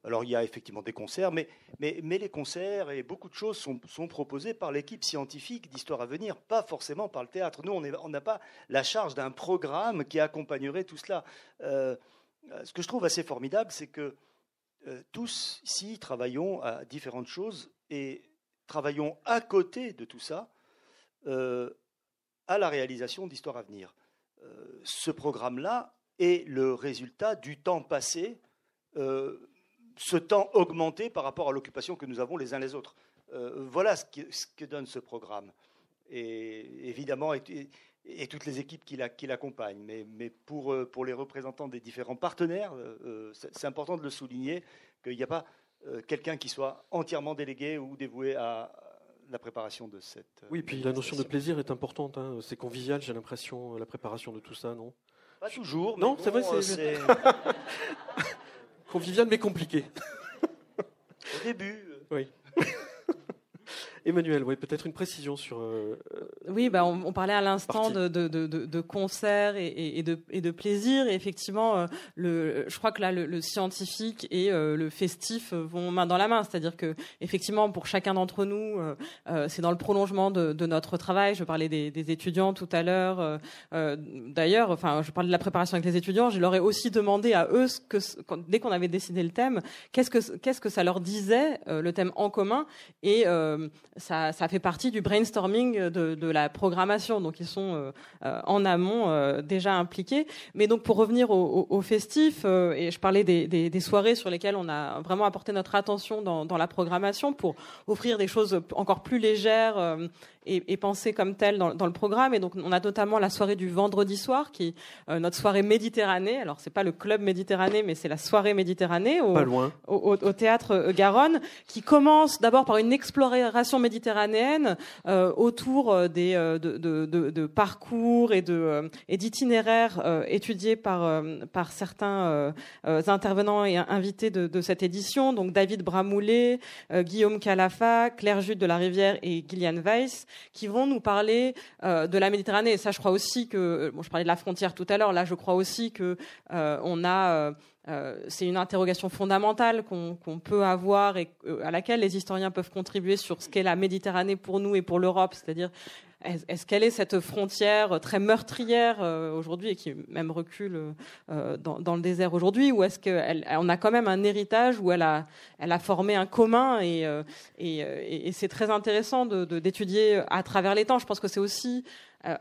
Alors il y a effectivement des concerts, mais, mais, les concerts et beaucoup de choses sont, proposés par l'équipe scientifique d'Histoire à venir, pas forcément par le théâtre. Nous, on n'a pas la charge d'un programme qui accompagnerait tout cela. Euh, ce que je trouve assez formidable, c'est que euh, tous ici travaillons à différentes choses et travaillons à côté de tout ça euh, à la réalisation d'Histoire à venir. ce programme-là est le résultat du temps passé ce temps augmenté par rapport à l'occupation que nous avons les uns les autres. Euh, voilà ce, que donne ce programme. Et évidemment, et, toutes les équipes qui l'accompagnent. Mais, mais pour, euh, pour, les représentants des différents partenaires, euh, c'est important de le souligner qu'il n'y a pas quelqu'un qui soit entièrement délégué ou dévoué à, la préparation de cette. Oui, puis la notion de plaisir est importante. Hein. C'est convivial, j'ai l'impression, la préparation de tout ça, non? Pas toujours. Non, c'est vrai, c'est. Convivial mais compliqué. Au début. Oui. Emmanuel, oui, peut-être une précision sur. Euh, oui, bah, on, parlait à l'instant de, de, de, de, concerts et, et, de, et de plaisir. Et effectivement, euh, le, je crois que là, le, scientifique et euh, le festif vont main dans la main. C'est-à-dire que, effectivement, pour chacun d'entre nous, c'est dans le prolongement de, notre travail. Je parlais des, des étudiants tout à l'heure. D'ailleurs, enfin, je parlais de la préparation avec les étudiants. Je leur ai aussi demandé à eux, ce que, dès qu'on avait décidé le thème, qu'est-ce que, qu'est-ce que ça leur disait, le thème en commun. Et ça, ça, fait partie du brainstorming de, de, la programmation. Donc ils sont euh, euh, en amont euh, déjà impliqués. Mais donc pour revenir au, au, festif, et je parlais des, des, des, soirées sur lesquelles on a vraiment apporté notre attention dans, dans la programmation pour offrir des choses encore plus légères et, et pensées comme telles dans, dans, le programme. Et donc on a notamment la soirée du vendredi soir, qui est notre soirée Méditerranée. Alors c'est pas le club Méditerranée, mais c'est la soirée Méditerranée au, au, au théâtre Garonne, qui commence d'abord par une exploration méditerranéenne euh, autour euh, des, euh, de, parcours et d'itinéraires étudiés par certains intervenants et invités de, cette édition. Donc David Bramoulet, Guillaume Calafa, Claire Jude de la Rivière et Gillian Weiss, qui vont nous parler de la Méditerranée. Ça, je crois aussi que bon, je parlais de la frontière tout à l'heure. Là, je crois aussi que on a euh, c'est une interrogation fondamentale qu'on peut avoir et euh, à laquelle les historiens peuvent contribuer sur ce qu'est la Méditerranée pour nous et pour l'Europe, c'est-à-dire est-ce qu'elle est cette frontière très meurtrière euh, aujourd'hui et qui même recule dans, le désert aujourd'hui, ou est-ce qu'on a quand même un héritage où elle a, elle a formé un commun et, et, et c'est très intéressant d'étudier de, à travers les temps. Je pense que c'est aussi euh,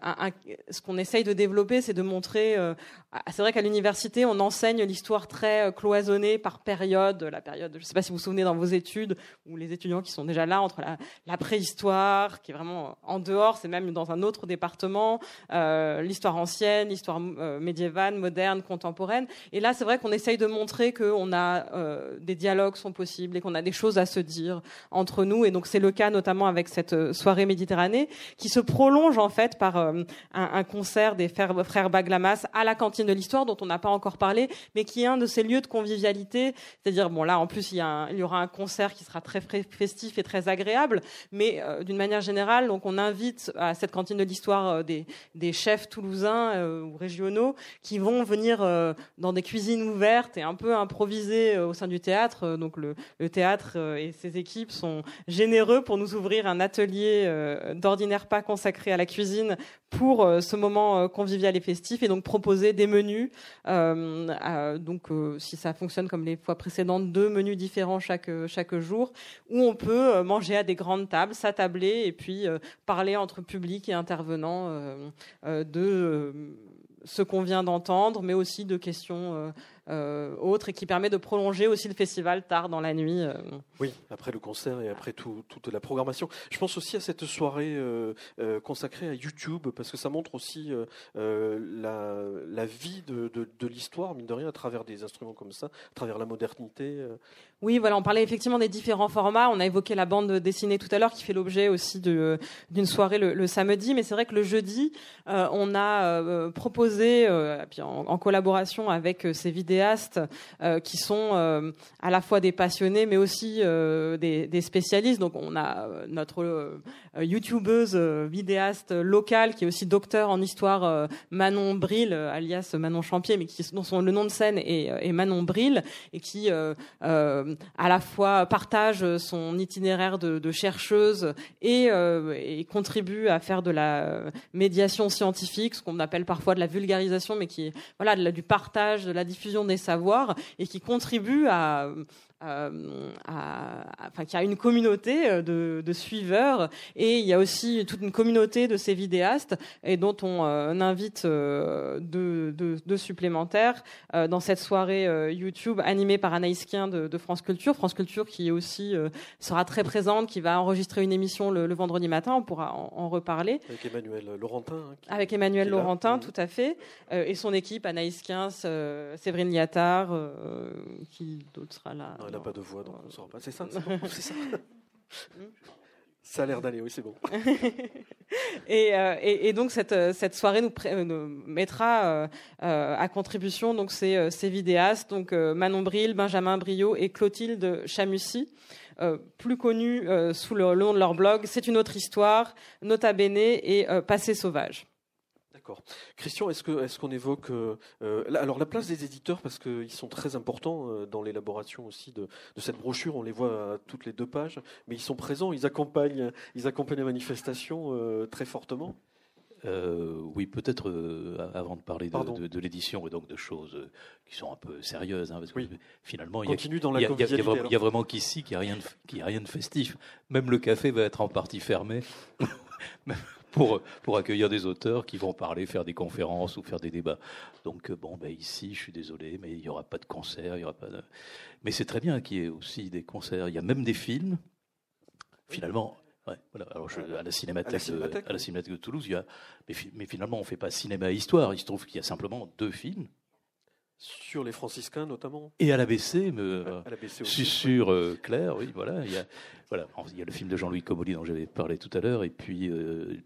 ce qu'on essaye de développer, c'est de montrer. Euh, c'est vrai qu'à l'université, on enseigne l'histoire très euh, cloisonnée par période. La période, je ne sais pas si vous vous souvenez dans vos études, ou les étudiants qui sont déjà là entre la, préhistoire, qui est vraiment en dehors, c'est même dans un autre département, l'histoire ancienne, l'histoire médiévale, moderne, contemporaine. Et là, c'est vrai qu'on essaye de montrer qu'on a des dialogues sont possibles et qu'on a des choses à se dire entre nous. Et donc c'est le cas notamment avec cette soirée Méditerranée qui se prolonge en fait par euh, un, concert des frères, Baglamas à la cantine de l'histoire, dont on n'a pas encore parlé, mais qui est un de ces lieux de convivialité. C'est-à-dire, bon là, en plus, il y, aura un concert qui sera très festif et très agréable, mais euh, d'une manière générale, donc on invite à cette cantine de l'histoire des, des, chefs toulousains ou régionaux qui vont venir dans des cuisines ouvertes et un peu improviser au sein du théâtre. Donc le théâtre et ses équipes sont généreux pour nous ouvrir un atelier d'ordinaire pas consacré à la cuisine pour ce moment convivial et festif et donc proposer des menus. donc si ça fonctionne comme les fois précédentes, deux menus différents chaque, chaque jour, où on peut euh, manger à des grandes tables, s'attabler et puis euh, parler entre public et intervenants euh, de ce qu'on vient d'entendre, mais aussi de questions euh, autre et qui permet de prolonger aussi le festival tard dans la nuit. Euh. Oui, après le concert et après toute la programmation. Je pense aussi à cette soirée euh, consacrée à YouTube parce que ça montre aussi la, la, vie de, de, l'histoire, mine de rien, à travers des instruments comme ça, à travers la modernité. Oui, voilà, on parlait effectivement des différents formats. On a évoqué la bande dessinée tout à l'heure qui fait l'objet aussi d'une soirée le, samedi, mais c'est vrai que le jeudi, on a proposé, en, en, collaboration avec ces vidéos euh, qui sont euh, à la fois des passionnés mais aussi euh, des, spécialistes. Donc on a notre youtubeuse vidéaste locale qui est aussi docteur en histoire Manon Bril, alias Manon Champier, mais qui dont son, le nom de scène est, Manon Bril et qui à la fois partage son itinéraire de, chercheuse et, et, contribue à faire de la médiation scientifique, ce qu'on appelle parfois de la vulgarisation, mais qui est voilà du partage, de la diffusion des savoirs et qui contribue à, euh, enfin, qui a une communauté euh, de, de, suiveurs et il y a aussi toute une communauté de ces vidéastes et dont on euh, invite deux, deux, supplémentaires dans cette soirée YouTube animée par Anaïs Kien de, France Culture. France Culture qui aussi sera très présente, qui va enregistrer une émission le, vendredi matin, on pourra en, reparler. Avec Emmanuel Laurentin. Hein, Avec Emmanuel Laurentin, tout à fait. et son équipe, Anaïs Kien, Séverine Liattard, qui d'autre sera là? N'a pas de voix, donc on ne saura pas. C'est ça, c'est ça. Ça a l'air d'aller, oui, c'est bon. et, euh, et, et, donc cette, cette soirée nous, nous mettra euh, euh, à contribution donc ces, ces vidéastes, donc Manon Bril, Benjamin Brio et Clotilde Chamussy, plus connus sous le, nom de leur blog. C'est une autre histoire, Nota Bene et Passé sauvage. D'accord. Christian, est-ce qu'on évoque euh, euh, alors la place des éditeurs parce qu'ils sont très importants euh, dans l'élaboration aussi de, cette brochure. On les voit à toutes les deux pages, mais ils sont présents, ils accompagnent, ils accompagnent les manifestations très fortement? oui, peut-être avant de parler de, l'édition et donc de choses qui sont un peu sérieuses, hein, parce que finalement, il y, a, vraiment qu'ici qu'il n'y a, rien de, a rien de festif. Même le café va être en partie fermé. pour, pour accueillir des auteurs qui vont parler, faire des conférences ou faire des débats. Donc, euh, bon, ben ici, je suis désolé, mais il n'y aura pas de concert, il y aura pas de... Mais c'est très bien qu'il y ait aussi des concerts. Il y a même des films. Finalement, Ouais, voilà. Alors à, la cinémathèque, à, la cinémathèque, de, Toulouse, il y a, mais, mais finalement, on ne fait pas cinéma histoire. Il se trouve qu'il y a simplement deux films sur les franciscains notamment Et à l'ABC, euh, sur euh, Claire, oui, voilà. Il y, a, voilà. il y a le film de Jean-Louis Comolli dont j'avais parlé tout à l'heure, et puis. Euh,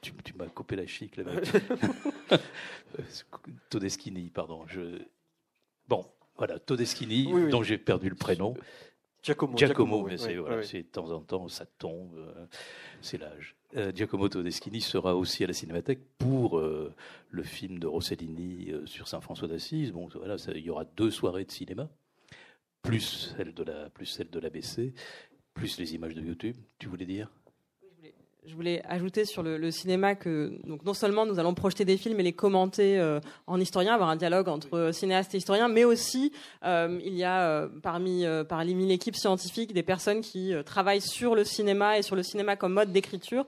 tu, m'as coupé la chic, là. Todeschini, pardon. Je... Bon, voilà, Todeschini, dont j'ai perdu le prénom. Giacomo. Giacomo, mais c'est voilà, de temps en temps, ça tombe, c'est l'âge. Euh, Giacomo Todeschini sera aussi à la Cinémathèque pour euh, le film de Rossellini euh, sur Saint François d'Assise. Bon, voilà, il y aura deux soirées de cinéma, plus celle de la, plus celle de l'ABC, plus les images de YouTube. Tu voulais dire? Je voulais ajouter sur le, cinéma que donc non seulement nous allons projeter des films et les commenter euh, en historien, avoir un dialogue entre cinéastes et historiens, mais aussi euh, il y a euh, parmi parmi l'équipe scientifique des personnes qui travaillent sur le cinéma et sur le cinéma comme mode d'écriture.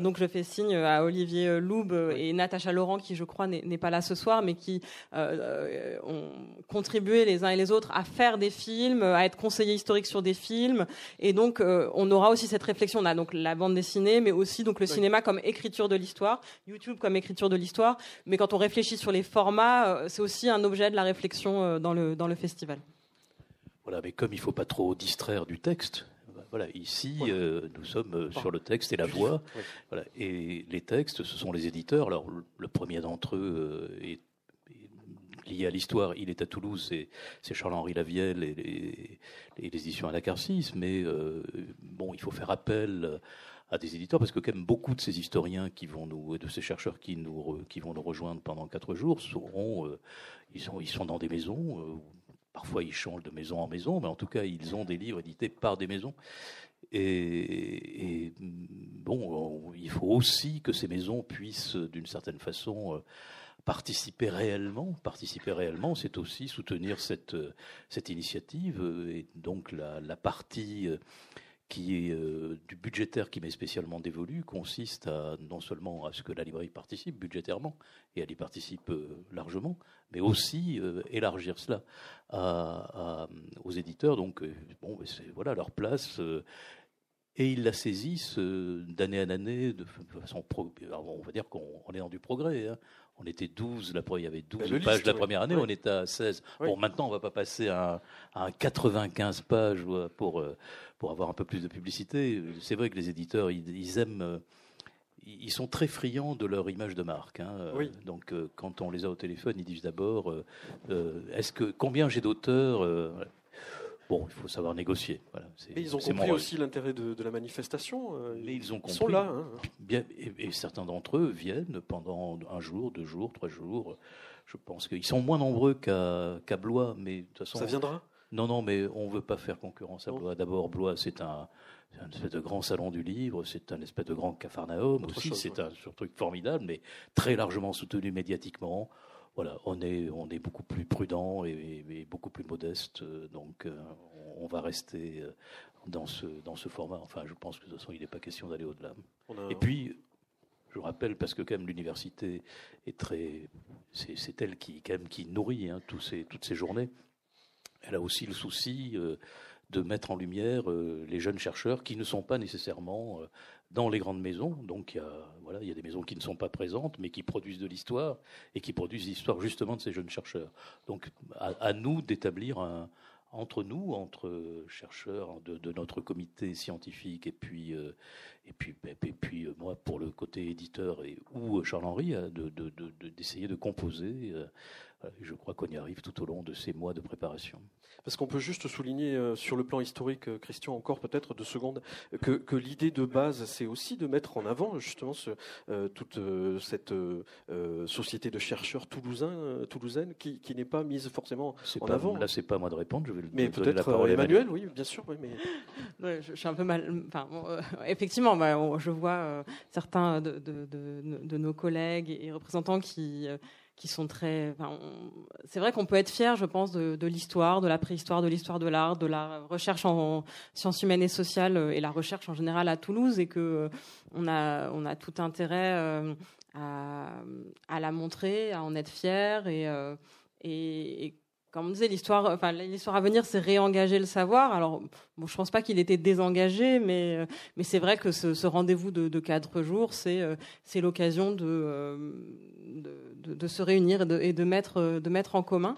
donc je fais signe à Olivier Loub et Natacha Laurent qui je crois n'est pas là ce soir, mais qui ont contribué les uns et les autres à faire des films, à être conseillers historiques sur des films, et donc on aura aussi cette réflexion. On a donc la bande dessinée mais aussi donc le cinéma comme écriture de l'histoire, YouTube comme écriture de l'histoire. Mais quand on réfléchit sur les formats, euh, c'est aussi un objet de la réflexion euh, dans le, dans le festival. Voilà, mais comme il ne faut pas trop distraire du texte, voilà, ici, euh, nous sommes sur le texte et la voix. Voilà, et les textes, ce sont les éditeurs. Alors, le premier d'entre eux est lié à l'histoire. Il est à Toulouse, c'est Charles-Henri Lavielle et les, les, éditions à la Carcis, mais bon, il faut faire appel à des éditeurs, parce que quand même beaucoup de ces historiens qui vont nous, de ces chercheurs qui nous, qui vont nous rejoindre pendant quatre jours seront, euh, ils sont, ils sont dans des maisons. Euh, parfois, ils changent de maison en maison, mais en tout cas, ils ont des livres édités par des maisons. Et, bon, il faut aussi que ces maisons puissent, d'une certaine façon, euh, participer réellement. Participer réellement, c'est aussi soutenir cette, cette initiative. Et donc, la partie qui est euh, du budgétaire qui m'est spécialement dévolu consiste à non seulement à ce que la librairie participe budgétairement et elle y participe euh, largement, mais aussi euh, élargir cela aux éditeurs. Donc bon, c'est voilà leur place. et ils la saisissent d'année en année de façon. on va dire qu'on est dans du progrès. Hein. On était 12, la, il y avait 12 pages la première année, on était à 16. Bon, maintenant, on ne va pas passer à, à 95 pages pour, pour avoir un peu plus de publicité. C'est vrai que les éditeurs, ils, aiment euh, ils sont très friands de leur image de marque. Hein. Donc, euh, quand on les a au téléphone, ils disent d'abord euh, est-ce que combien j'ai d'auteurs Bon, il faut savoir négocier. et ils ont compris aussi l'intérêt de, la manifestation. Mais ils ont compris. sont là. Hein. Bien, et, certains d'entre eux viennent pendant un jour, deux jours, trois jours. Je pense qu'ils sont moins nombreux qu'à Blois, mais de toute façon. Ça viendra? Non, non, mais on ne veut pas faire concurrence à Blois. D'abord, Blois, c'est un, espèce de grand salon du livre, c'est un espèce de grand cafarnaum aussi, c'est un, truc formidable, mais très largement soutenu médiatiquement. Voilà, on est, on est beaucoup plus prudent et, beaucoup plus modeste, donc euh, on, va rester euh, dans ce, dans ce format. Enfin, je pense que de toute façon, il n'est pas question d'aller au-delà. Et puis, je rappelle, parce que quand même l'université est très, c'est elle qui, quand même, qui nourrit hein, tous ces, toutes ces journées elle a aussi le souci euh, de mettre en lumière euh, les jeunes chercheurs qui ne sont pas nécessairement euh, dans les grandes maisons. Donc il y, a, voilà, il y a des maisons qui ne sont pas présentes, mais qui produisent de l'histoire et qui produisent l'histoire justement de ces jeunes chercheurs. Donc à, nous d'établir entre nous, entre chercheurs de, notre comité scientifique et puis, et puis, et puis moi pour le côté éditeur et, ou Charles-Henri, d'essayer de, de, composer je crois qu'on y arrive tout au long de ces mois de préparation. Parce qu'on peut juste souligner euh, sur le plan historique, euh, Christian, encore peut-être deux secondes, que, l'idée de base, c'est aussi de mettre en avant justement euh, toute cette société de chercheurs toulousains, toulousaines qui, n'est pas mise forcément en avant. Là, c'est pas moi de répondre. Je vais mais peut-être Emmanuel, oui, bien sûr. Oui, mais... je, suis un peu mal. Enfin, effectivement, bah, je vois certains de, de, nos collègues et représentants qui qui sont très. c'est vrai qu'on peut être fier, je pense, de, l'histoire, de la préhistoire, de l'histoire de l'art, de la recherche en sciences humaines et sociales euh, et la recherche en général à Toulouse, et que euh, on a tout intérêt euh, à, la montrer, à en être fier et, comme on disait, l'histoire, enfin, l'histoire à venir, c'est réengager le savoir. Alors, bon, je pense pas qu'il était désengagé, mais, c'est vrai que ce, rendez-vous de, de, quatre jours, c'est, l'occasion de, se réunir et de, de mettre en commun.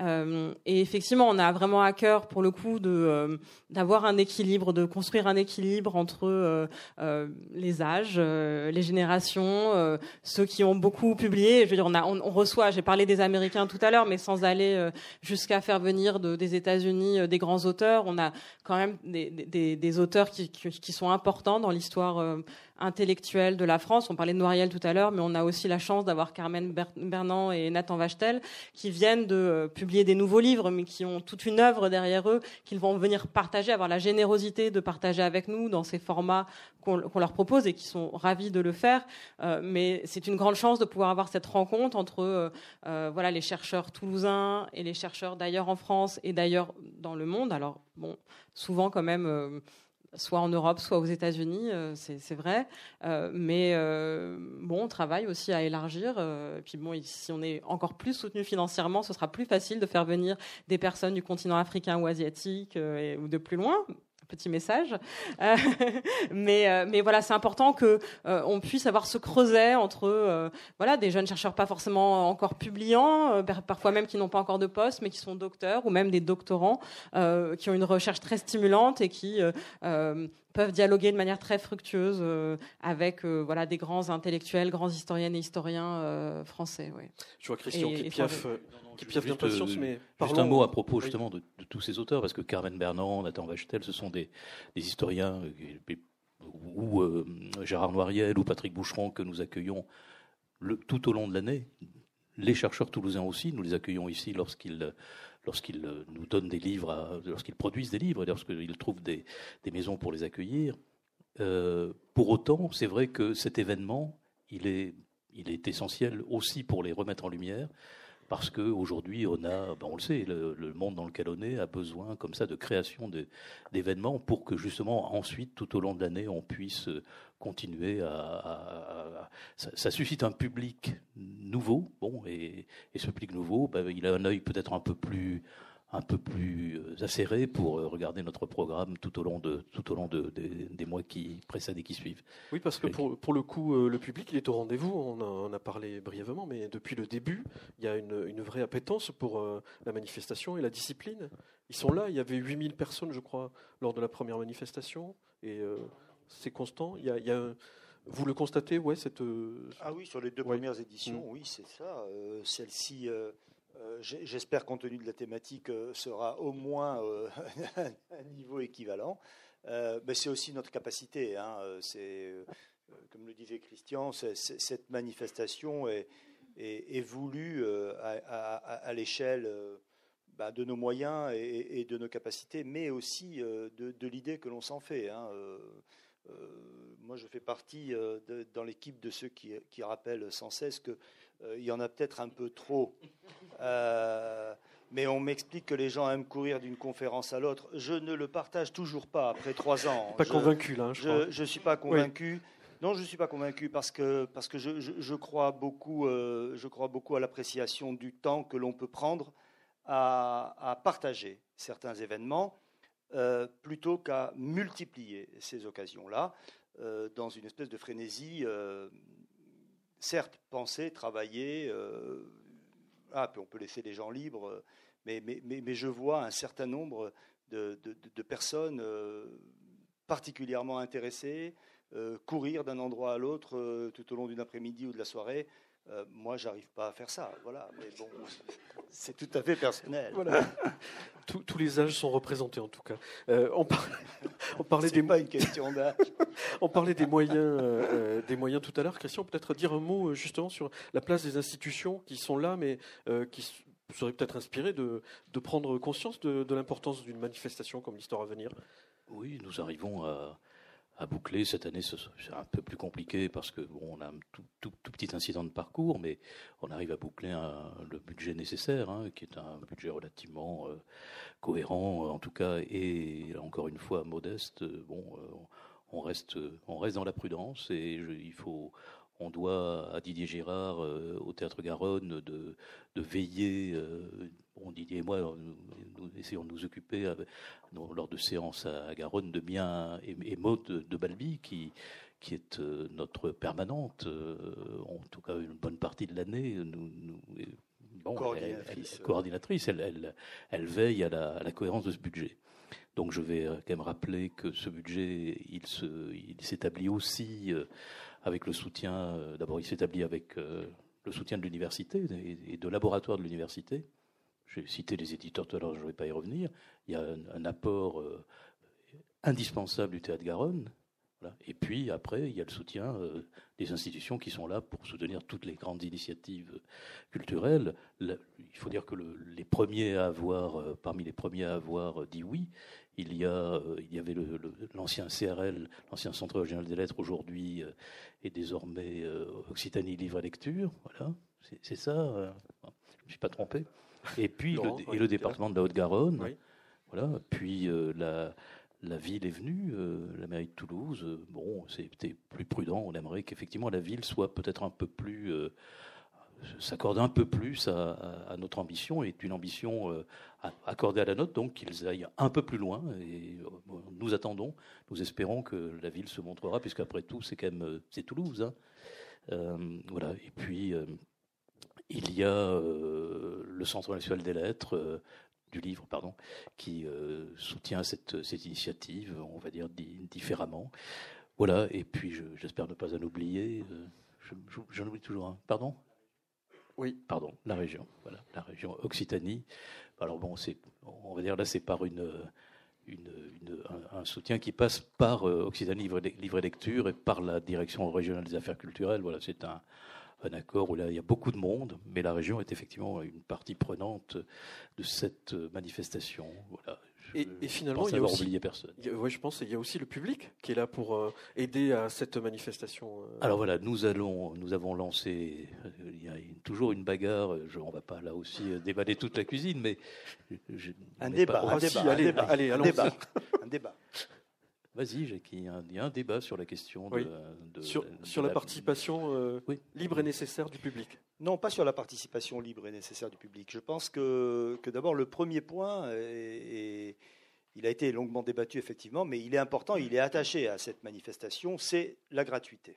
Euh, et effectivement, on a vraiment à cœur, pour le coup, de euh, d'avoir un équilibre, de construire un équilibre entre euh, les âges, les générations, ceux qui ont beaucoup publié. Je veux dire, on, a, on, reçoit. J'ai parlé des Américains tout à l'heure, mais sans aller jusqu'à faire venir de, des États-Unis des grands auteurs. On a quand même des, des, des auteurs qui, qui, sont importants dans l'histoire intellectuels de la France. On parlait de Noiriel tout à l'heure, mais on a aussi la chance d'avoir Carmen Bernand et Nathan Vachtel qui viennent de euh, publier des nouveaux livres, mais qui ont toute une œuvre derrière eux, qu'ils vont venir partager, avoir la générosité de partager avec nous dans ces formats qu'on leur propose et qui sont ravis de le faire. Euh, mais c'est une grande chance de pouvoir avoir cette rencontre entre euh, voilà les chercheurs toulousains et les chercheurs d'ailleurs en France et d'ailleurs dans le monde. Alors bon, souvent quand même soit en Europe, soit aux États-Unis, euh, c'est vrai. Euh, mais euh, bon, on travaille aussi à élargir. et puis bon, si on est encore plus soutenu financièrement, ce sera plus facile de faire venir des personnes du continent africain ou asiatique ou de plus loin petit message. Euh, mais, euh, mais voilà, c'est important que euh, on puisse avoir ce creuset entre voilà des jeunes chercheurs pas forcément encore publiants, parfois même qui n'ont pas encore de poste, mais qui sont docteurs ou même des doctorants qui ont une recherche très stimulante et qui peuvent dialoguer de manière très fructueuse avec voilà des grands intellectuels, grands historiennes et historiens français. Je vois Christian qui piaffe. qui piaffent d'impatience, mais Juste un mot à propos justement de, tous ces auteurs, parce que Carmen Bernand, Nathan Vachetel, ce sont des, historiens, ou Gérard Noiriel ou Patrick Boucheron que nous accueillons le, tout au long de l'année. Les chercheurs toulousains aussi, nous les accueillons ici lorsqu'ils lorsqu'ils nous donnent des livres, lorsqu'ils produisent des livres, lorsqu'ils trouvent des, maisons pour les accueillir. Euh, pour autant, c'est vrai que cet événement, il est essentiel aussi pour les remettre en lumière, parce qu'aujourd'hui, on a, ben on le sait, le, monde dans lequel on est a besoin comme ça de création d'événements pour que justement ensuite, tout au long de l'année, on puisse continuer à, ça, suscite un public nouveau, bon, et, ce public nouveau, ben, il a un œil peut-être un peu plus un peu plus euh, acéré pour euh, regarder notre programme tout au long, de, tout au long de, des mois qui précèdent et qui suivent. Oui, parce que pour, pour le coup, euh, le public, il est au rendez-vous. On, on, a parlé brièvement, mais depuis le début, il y a une, une vraie appétence pour la manifestation et la discipline. Ils sont là. Il y avait 8000 personnes, je crois, lors de la première manifestation. Et c'est constant. Il y a, il y a vous le constatez, ouais, cette. Ah oui, sur les deux premières éditions, mm. oui, c'est ça. Celle-ci, euh, j'espère, compte tenu de la thématique, euh, sera au moins euh, un niveau équivalent. mais c'est aussi notre capacité. Hein, c'est, comme le disait Christian, cette manifestation est, est, voulue à, l'échelle bah, de nos moyens et, de nos capacités, mais aussi de, l'idée que l'on s'en fait. Hein. moi, je fais partie dans l'équipe de ceux qui, rappellent sans cesse que euh, il y en a peut-être un peu trop. Euh, mais on m'explique que les gens aiment courir d'une conférence à l'autre. Je ne le partage toujours pas après trois ans. Pas convaincu là, je, ne suis pas convaincu. Non, je ne suis pas convaincu parce que, parce que je, je crois beaucoup, euh, je crois beaucoup à l'appréciation du temps que l'on peut prendre à, à, partager certains événements plutôt qu'à multiplier ces occasions-là dans une espèce de frénésie certes, penser, travailler, euh, ah, on peut laisser les gens libres, mais, je vois un certain nombre de, de, personnes euh, particulièrement intéressées euh, courir d'un endroit à l'autre tout au long d'une après-midi ou de la soirée euh, moi, j'arrive pas à faire ça. Voilà, mais bon, c'est tout à fait personnel. Voilà. tous les âges sont représentés en tout cas. Euh, on, on, parlait des pas une question d'âge. on parlait des moyens, euh, des moyens tout à l'heure. Christian, peut-être dire un mot justement sur la place des institutions qui sont là, mais qui seraient peut-être inspirées de, de, prendre conscience de, de l'importance d'une manifestation comme l'histoire à venir. Oui, nous arrivons à à boucler. Cette année, c'est un peu plus compliqué parce que bon, on a un tout, petit incident de parcours, mais on arrive à boucler le budget nécessaire, hein, qui est un budget relativement euh, cohérent, en tout cas, et encore une fois modeste. Bon, euh, on reste, on reste dans la prudence et il faut, on doit à Didier Girard euh, au Théâtre Garonne de, de veiller bon, Didier et moi, nous, essayons de nous occuper lors de séances à, Garonne de bien et, Maud de, Balbi, qui, qui est euh, notre permanente, euh, en tout cas une bonne partie de l'année, nous, coordinatrice. Elle, elle, veille à la, cohérence de ce budget. Donc je vais euh, quand même rappeler que ce budget, il, se, il s'établit aussi avec le soutien, d'abord il s'établit avec le soutien de l'université et de laboratoires de l'université, j'ai cité les éditeurs tout à l'heure, je ne vais pas y revenir. Il y a un, apport euh, indispensable du Théâtre Garonne. Et puis après, il y a le soutien euh, des institutions qui sont là pour soutenir toutes les grandes initiatives culturelles. il faut dire que les premiers à avoir, euh, parmi les premiers à avoir dit oui, il y a, il y avait l'ancien CRL, l'ancien Centre régional des lettres aujourd'hui et désormais Occitanie Livre et Lecture. Voilà, c'est ça. je ne me suis pas trompé. Et puis le, et le département de la Haute-Garonne. Voilà. Puis euh, la, la ville est venue, euh, la mairie de Toulouse. Euh, bon, c'était plus prudent. On aimerait qu'effectivement la ville soit peut-être un peu plus s'accorde un peu plus à, notre ambition et une ambition accordée à la nôtre, donc qu'ils aillent un peu plus loin. Et nous attendons, nous espérons que la ville se montrera, puisqu'après tout, c'est quand même c'est Toulouse. Hein. voilà. Et puis il y a le Centre national des lettres, euh, du livre, pardon, qui euh, soutient cette, cette, initiative, on va dire différemment. Voilà, et puis j'espère ne pas en oublier. J'en oublie toujours un. Pardon? Oui. Pardon, la région. Voilà, la région Occitanie. Alors bon, c'est, on va dire là, c'est par une, une, un, soutien qui passe par Occitanie Livre, Livre et Lecture et par la Direction régionale des affaires culturelles. Voilà, c'est un, un accord où là, il y a beaucoup de monde, mais la région est effectivement une partie prenante de cette manifestation. Voilà. Et, finalement, il y a aussi, oublié personne. Oui, je pense, il y a aussi le public qui est là pour euh, aider à cette manifestation. Euh. Alors voilà, nous allons, nous avons lancé. Euh, il y a toujours une bagarre. Je, on va pas là aussi déballer toute la cuisine, mais un, débat, un, débat, allez, allez, un débat, un débat. Vas-y, Jackie, il y a un débat sur la question de, sur, la, participation euh, libre et nécessaire du public. Non, pas sur la participation libre et nécessaire du public. Je pense que, que d'abord le premier point, et il a été longuement débattu effectivement, mais il est important, il est attaché à cette manifestation, c'est la gratuité.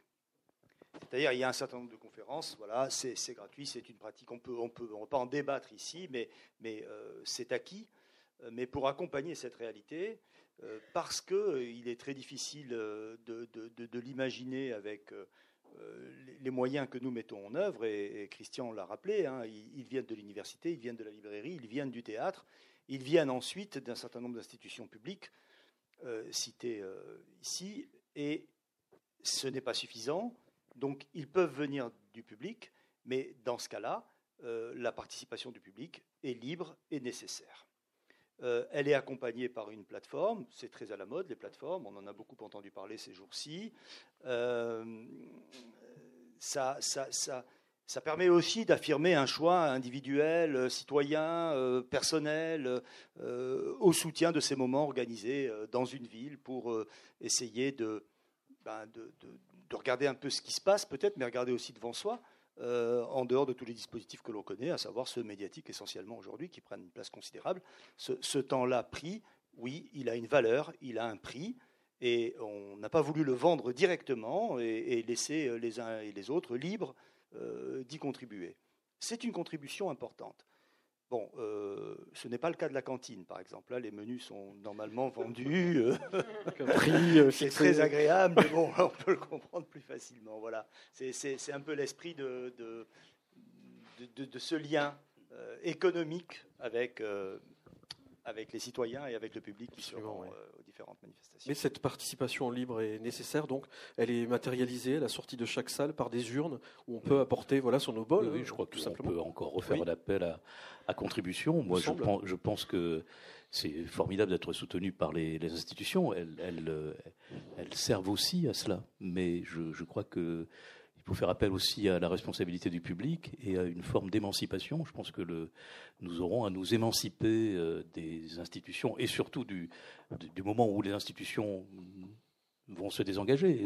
C'est-à-dire, il y a un certain nombre de conférences, voilà, c'est gratuit, c'est une pratique, on peut, on peut, on pas en débattre ici, mais, mais euh, c'est acquis. Mais pour accompagner cette réalité, euh, parce qu'il euh, est très difficile euh, de, l'imaginer avec les moyens que nous mettons en œuvre, et, Christian l'a rappelé, hein, ils, viennent de l'université, ils viennent de la librairie, ils viennent du théâtre, ils viennent ensuite d'un certain nombre d'institutions publiques citées ici, et ce n'est pas suffisant, donc ils peuvent venir du public, mais dans ce cas-là, la participation du public est libre et nécessaire. Euh, elle est accompagnée par une plateforme, c'est très à la mode les plateformes, on en a beaucoup entendu parler ces jours-ci. Euh, ça, permet aussi d'affirmer un choix individuel, citoyen, personnel, euh, au soutien de ces moments organisés dans une ville pour essayer ben, de, regarder un peu ce qui se passe peut-être, mais regarder aussi devant soi. Euh, en dehors de tous les dispositifs que l'on connaît, à savoir ceux médiatiques essentiellement aujourd'hui, qui prennent une place considérable. Ce, temps-là pris, oui, il a une valeur, il a un prix, et on n'a pas voulu le vendre directement et, laisser les uns et les autres libres euh, d'y contribuer. C'est une contribution importante. Bon, euh, ce n'est pas le cas de la cantine, par exemple. Là, les menus sont normalement vendus. Euh, euh, c'est très agréable, mais bon, on peut le comprendre plus facilement. Voilà, c'est un peu l'esprit de de, ce lien économique avec avec les citoyens et avec le public qui seront aux différentes manifestations. Mais cette participation libre est nécessaire, donc elle est matérialisée à la sortie de chaque salle par des urnes où on peut apporter voilà, son obol. Oui, je crois que simplement. peut encore refaire un appel à, à contribution. Moi, je pense, je pense, que c'est formidable d'être soutenu par les, institutions. Elles, elles, elles, servent aussi à cela. Mais je, je crois que faut faire appel aussi à la responsabilité du public et à une forme d'émancipation. Je pense que le, nous aurons à nous émanciper euh, des institutions et surtout du, du moment où les institutions vont se désengager.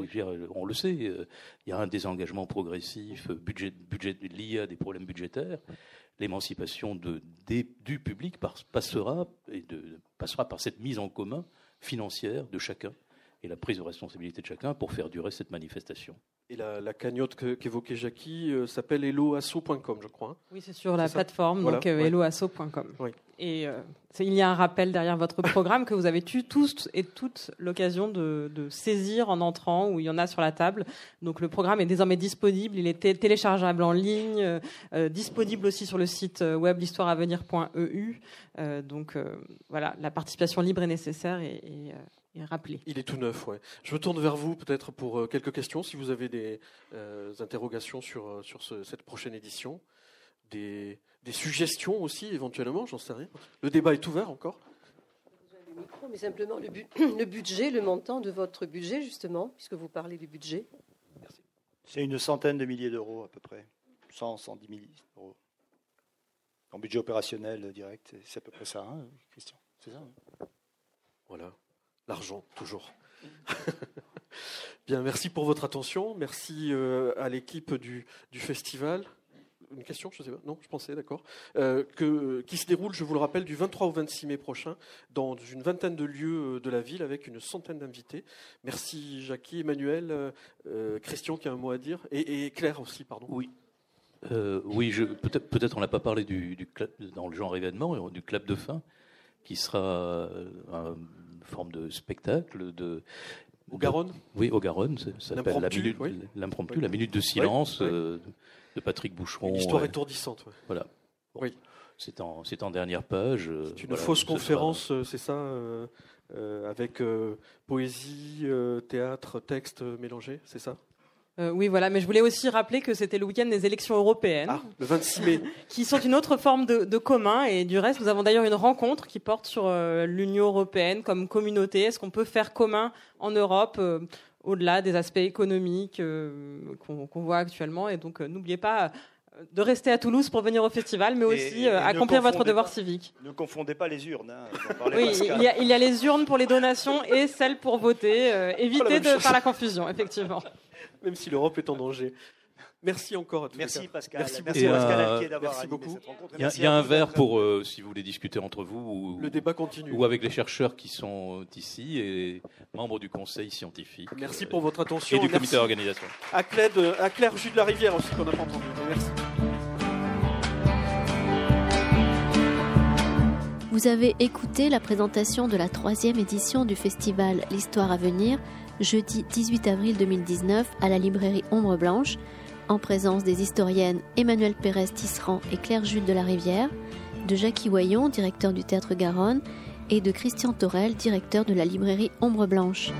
on le sait, euh, il y a un désengagement progressif budget, budget, lié à des problèmes budgétaires l'émancipation du public passera, et de, passera par cette mise en commun financière de chacun et la prise de responsabilité de chacun pour faire durer cette manifestation. Et la, cagnotte qu'évoquait Jackie euh, s'appelle helloasso.com, je crois. Hein. Oui, c'est sur la plateforme, donc euh, helloasso.com. Et euh, il y a un rappel derrière votre programme que vous avez eu tous et toutes l'occasion de, saisir en entrant, où il y en a sur la table. Donc le programme est désormais disponible, il est téléchargeable en ligne, disponible aussi sur le site web l'histoireavenir.eu. donc voilà, la participation libre est nécessaire et, et il est tout neuf, ouais. Je me tourne vers vous peut-être pour euh, quelques questions, si vous avez des euh, interrogations sur, euh, sur cette prochaine édition. Des, suggestions aussi, éventuellement, j'en sais rien. Le débat est ouvert encore. mais simplement le, le, budget, le montant de votre budget, justement, puisque vous parlez du budget. Merci. C'est une centaine de milliers d'euros à peu près. 100, 110 milliers d'euros. En budget opérationnel direct, c'est à peu près ça, hein, Christian C'est ça hein? Voilà. L'argent, toujours. Bien, merci pour votre attention. Merci euh, à l'équipe du, festival. Une question, je sais pas. Non, je pensais, d'accord. Euh, qui se déroule, je vous le rappelle, du 23 au 26 mai prochain, dans une vingtaine de lieux euh, de la ville, avec une centaine d'invités. Merci Jackie, Emmanuel, Christian qui a un mot à dire, et, Claire aussi, pardon. Oui. oui, peut-être peut on n'a pas parlé du, club, dans le genre événement, du club de fin, qui sera un forme de spectacle, de, Au Garonne Oui, au Garonne. Ça s'appelle la L'impromptu, minute, oui. l'impromptu, Oui. la minute de silence Oui, oui. euh, de Patrick Boucheron. Une histoire ouais. étourdissante. ouais. Voilà. Oui. C'est en, dernière page. euh, C'est une voilà, fausse sera- conférence, euh, c'est ça euh, Avec poésie, théâtre, texte mélangé, c'est ça? Euh, oui, voilà, mais je voulais aussi rappeler que c'était le week-end des élections européennes, Ah, le 26 mai. qui sont une autre forme de, de commun. Et du reste, nous avons d'ailleurs une rencontre qui porte sur euh, l'Union européenne comme communauté. Est-ce qu'on peut faire commun en Europe euh, au-delà des aspects économiques euh, qu'on qu'on voit actuellement? Et donc, euh, n'oubliez pas de rester à Toulouse pour venir au festival, mais Et- aussi et- euh, accomplir votre devoir pas. civique. Ne confondez pas les urnes. Hein, Oui, il y, a, il y a les urnes pour les donations et celles pour voter. Euh, évitez même de chose. faire la confusion, effectivement. Même si l'Europe est en danger. Merci encore à tous. les Merci. Pascal. Merci Merci, beaucoup. Pascal euh, Alquier d'avoir merci animé beaucoup. cette rencontre. Et Il y a, merci il y a à un verre pour euh, si vous voulez discuter entre vous ou, Le débat continue. ou avec les chercheurs qui sont ici et membres du conseil scientifique. Merci euh, pour votre attention. et du comité d'organisation. à Claire, à Claire Jus de la Rivière aussi qu'on n'a pas entendu. Merci. Vous avez écouté la présentation de la troisième édition du festival L'Histoire à venir, jeudi 18 avril 2019 à la librairie Ombre Blanche, en présence des historiennes Emmanuel Pérez Tisserand et Claire Jules de la Rivière, de Jackie Wayon, directeur du Théâtre Garonne, et de Christian Torel, directeur de la librairie Ombre Blanche.